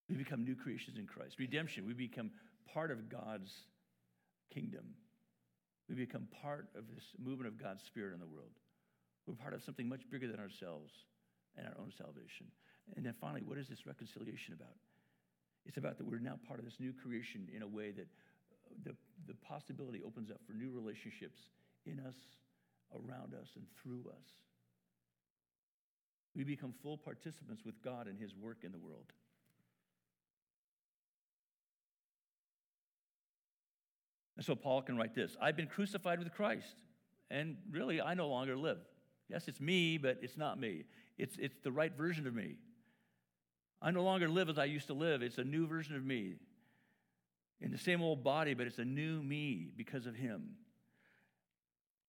We become new creations in Christ. Redemption, we become part of God's kingdom. We become part of this movement of God's Spirit in the world. We're part of something much bigger than ourselves and our own salvation. And then finally, what is this reconciliation about? It's about that we're now part of this new creation in a way that uh, the, the possibility opens up for new relationships in us, around us, and through us. We become full participants with God and His work in the world. And so Paul can write this I've been crucified with Christ, and really I no longer live. Yes, it's me, but it's not me. It's, it's the right version of me. I no longer live as I used to live. It's a new version of me. In the same old body, but it's a new me because of him.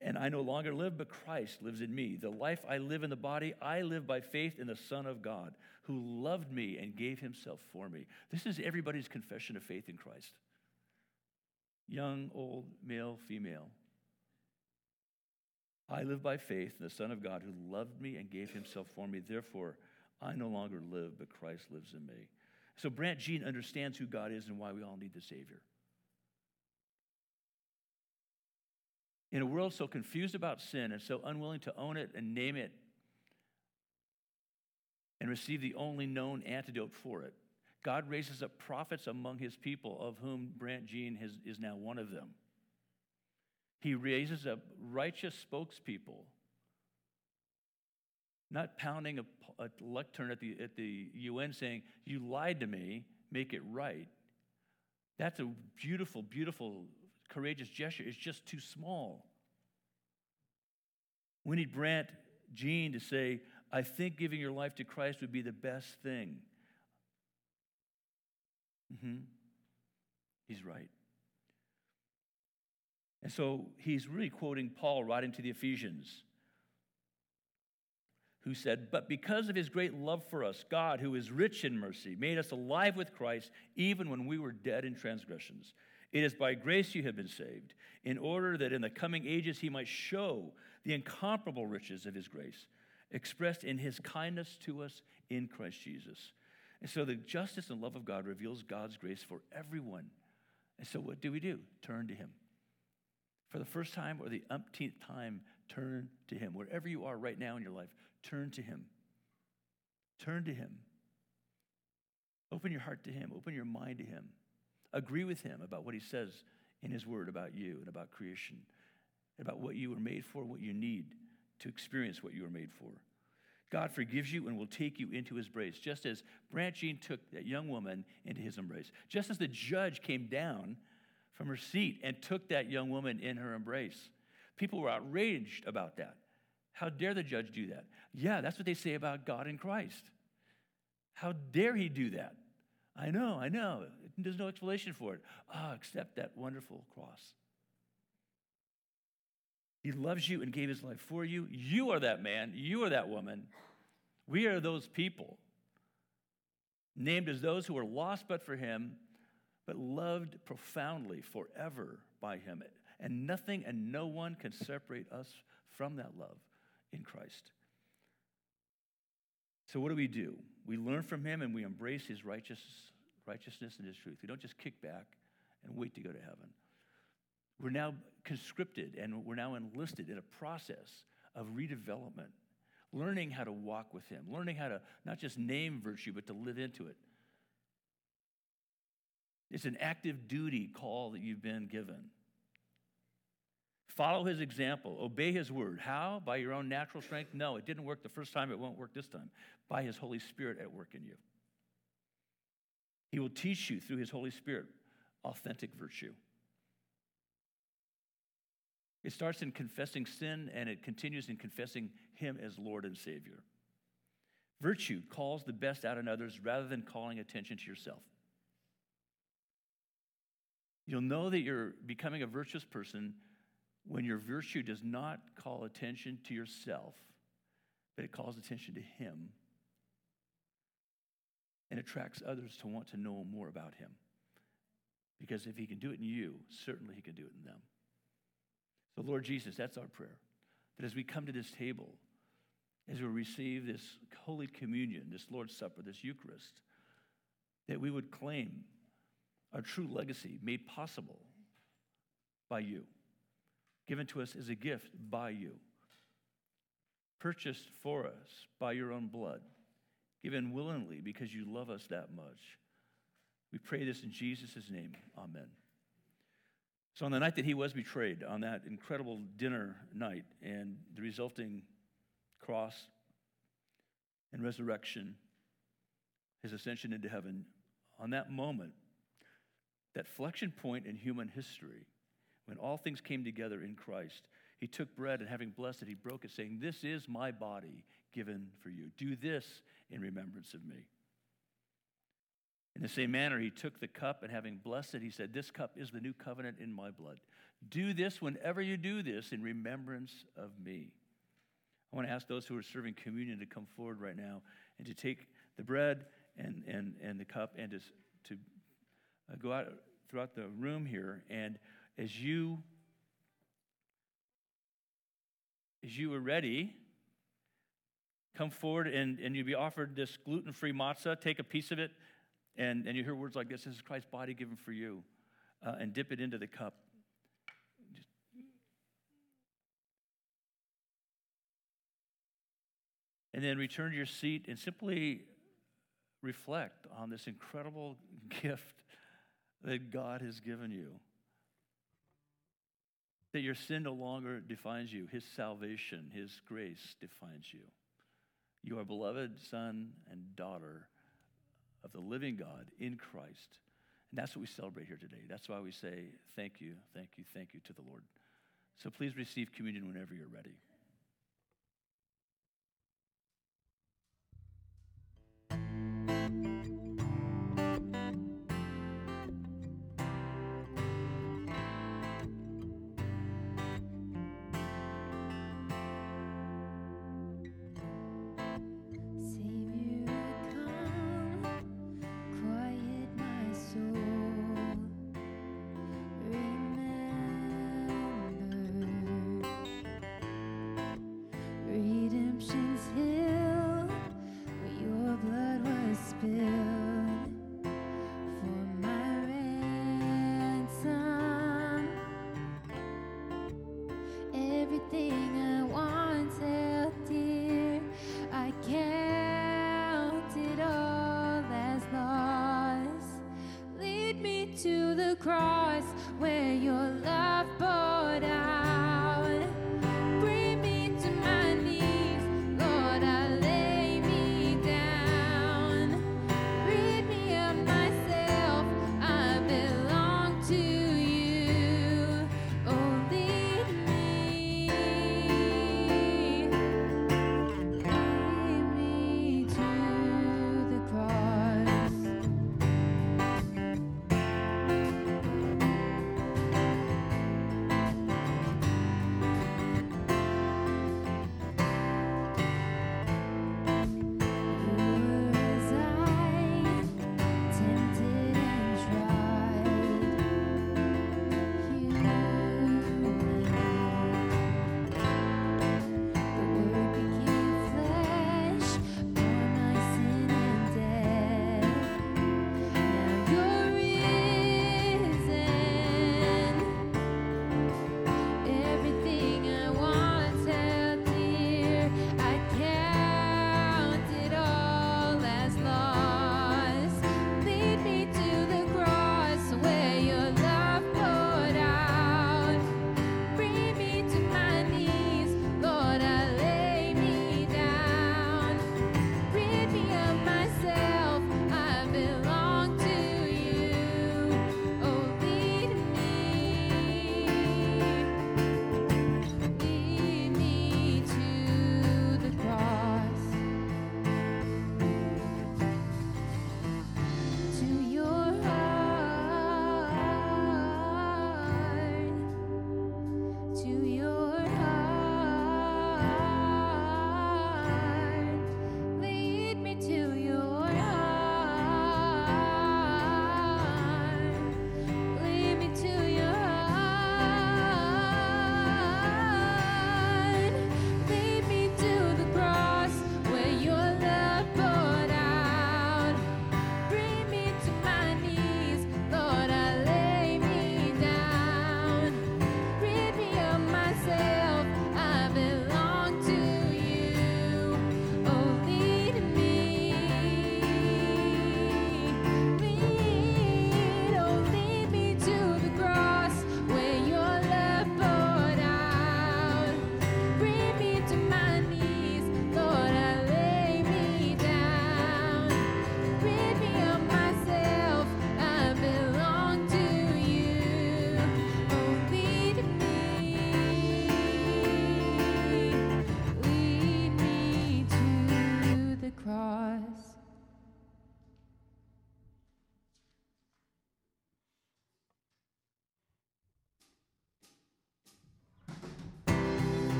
And I no longer live, but Christ lives in me. The life I live in the body, I live by faith in the Son of God, who loved me and gave himself for me. This is everybody's confession of faith in Christ young, old, male, female. I live by faith in the Son of God, who loved me and gave himself for me. Therefore, I no longer live, but Christ lives in me. So Brandt Jean understands who God is and why we all need the Savior. In a world so confused about sin and so unwilling to own it and name it and receive the only known antidote for it, God raises up prophets among his people, of whom Brandt Jean is now one of them. He raises up righteous spokespeople not pounding a, a lectern at the, at the UN saying, You lied to me, make it right. That's a beautiful, beautiful, courageous gesture. It's just too small. We need Brandt Jean to say, I think giving your life to Christ would be the best thing. Mm-hmm. He's right. And so he's really quoting Paul writing to the Ephesians who said, But because of his great love for us, God, who is rich in mercy, made us alive with Christ even when we were dead in transgressions. It is by grace you have been saved, in order that in the coming ages he might show the incomparable riches of his grace, expressed in his kindness to us in Christ Jesus. And so the justice and love of God reveals God's grace for everyone. And so what do we do? Turn to him. For the first time or the umpteenth time, turn to him. Wherever you are right now in your life, Turn to Him. Turn to Him. Open your heart to Him. Open your mind to Him. Agree with Him about what He says in His Word about you and about creation, about what you were made for, what you need to experience what you were made for. God forgives you and will take you into his embrace, just as Jean took that young woman into his embrace. Just as the judge came down from her seat and took that young woman in her embrace. People were outraged about that. How dare the judge do that? Yeah, that's what they say about God and Christ. How dare he do that? I know, I know. There's no explanation for it. Ah, accept that wonderful cross. He loves you and gave his life for you. You are that man. You are that woman. We are those people, named as those who are lost but for him, but loved profoundly forever by him. And nothing and no one can separate us from that love in Christ. So, what do we do? We learn from him and we embrace his righteous, righteousness and his truth. We don't just kick back and wait to go to heaven. We're now conscripted and we're now enlisted in a process of redevelopment, learning how to walk with him, learning how to not just name virtue, but to live into it. It's an active duty call that you've been given. Follow his example, obey his word. How? By your own natural strength? No, it didn't work the first time, it won't work this time. By his Holy Spirit at work in you. He will teach you through his Holy Spirit authentic virtue. It starts in confessing sin and it continues in confessing him as Lord and Savior. Virtue calls the best out in others rather than calling attention to yourself. You'll know that you're becoming a virtuous person when your virtue does not call attention to yourself, but it calls attention to Him and attracts others to want to know more about Him. Because if He can do it in you, certainly He can do it in them. So, Lord Jesus, that's our prayer. That as we come to this table, as we receive this Holy Communion, this Lord's Supper, this Eucharist, that we would claim our true legacy made possible by you given to us as a gift by you, purchased for us by your own blood, given willingly because you love us that much. We pray this in Jesus' name. Amen. So, on the night that he was betrayed, on that incredible dinner night, and the resulting cross and resurrection, his ascension into heaven, on that moment, that flexion point in human history, when all things came together in Christ, he took bread and having blessed it, he broke it, saying, This is my body given for you. Do this in remembrance of me. In the same manner, he took the cup and having blessed it, he said, This cup is the new covenant in my blood. Do this whenever you do this in remembrance of me. I want to ask those who are serving communion to come forward right now and to take the bread and, and, and the cup and to, to uh, go out throughout the room here and as you as you are ready, come forward and, and you'll be offered this gluten free matzah. Take a piece of it, and, and you hear words like this This is Christ's body given for you, uh, and dip it into the cup. And then return to your seat and simply reflect on this incredible [laughs] gift that God has given you that your sin no longer defines you. His salvation, His grace defines you. You are beloved son and daughter of the living God in Christ. And that's what we celebrate here today. That's why we say, Thank you, thank you, thank you to the Lord. So please receive communion whenever you're ready. To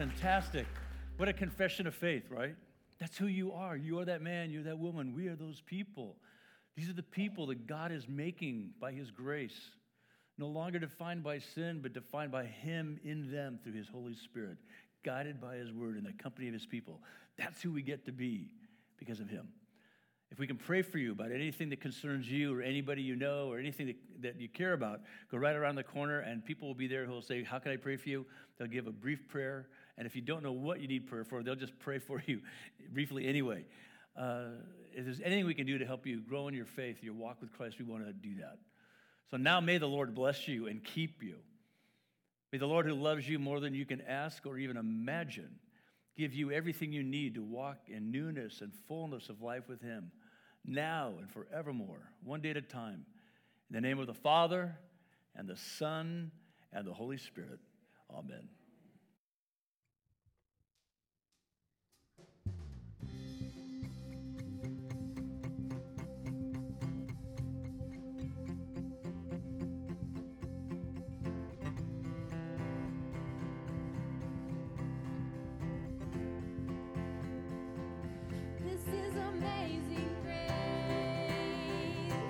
fantastic. What a confession of faith, right? That's who you are. You are that man, you're that woman. We are those people. These are the people that God is making by His grace. No longer defined by sin, but defined by Him in them through His Holy Spirit, guided by His word in the company of His people. That's who we get to be because of Him. If we can pray for you about anything that concerns you or anybody you know or anything that, that you care about, go right around the corner and people will be there who will say, How can I pray for you? They'll give a brief prayer. And if you don't know what you need prayer for, they'll just pray for you [laughs] briefly anyway. Uh, if there's anything we can do to help you grow in your faith, your walk with Christ, we want to do that. So now may the Lord bless you and keep you. May the Lord who loves you more than you can ask or even imagine give you everything you need to walk in newness and fullness of life with Him, now and forevermore, one day at a time. In the name of the Father, and the Son, and the Holy Spirit. Amen.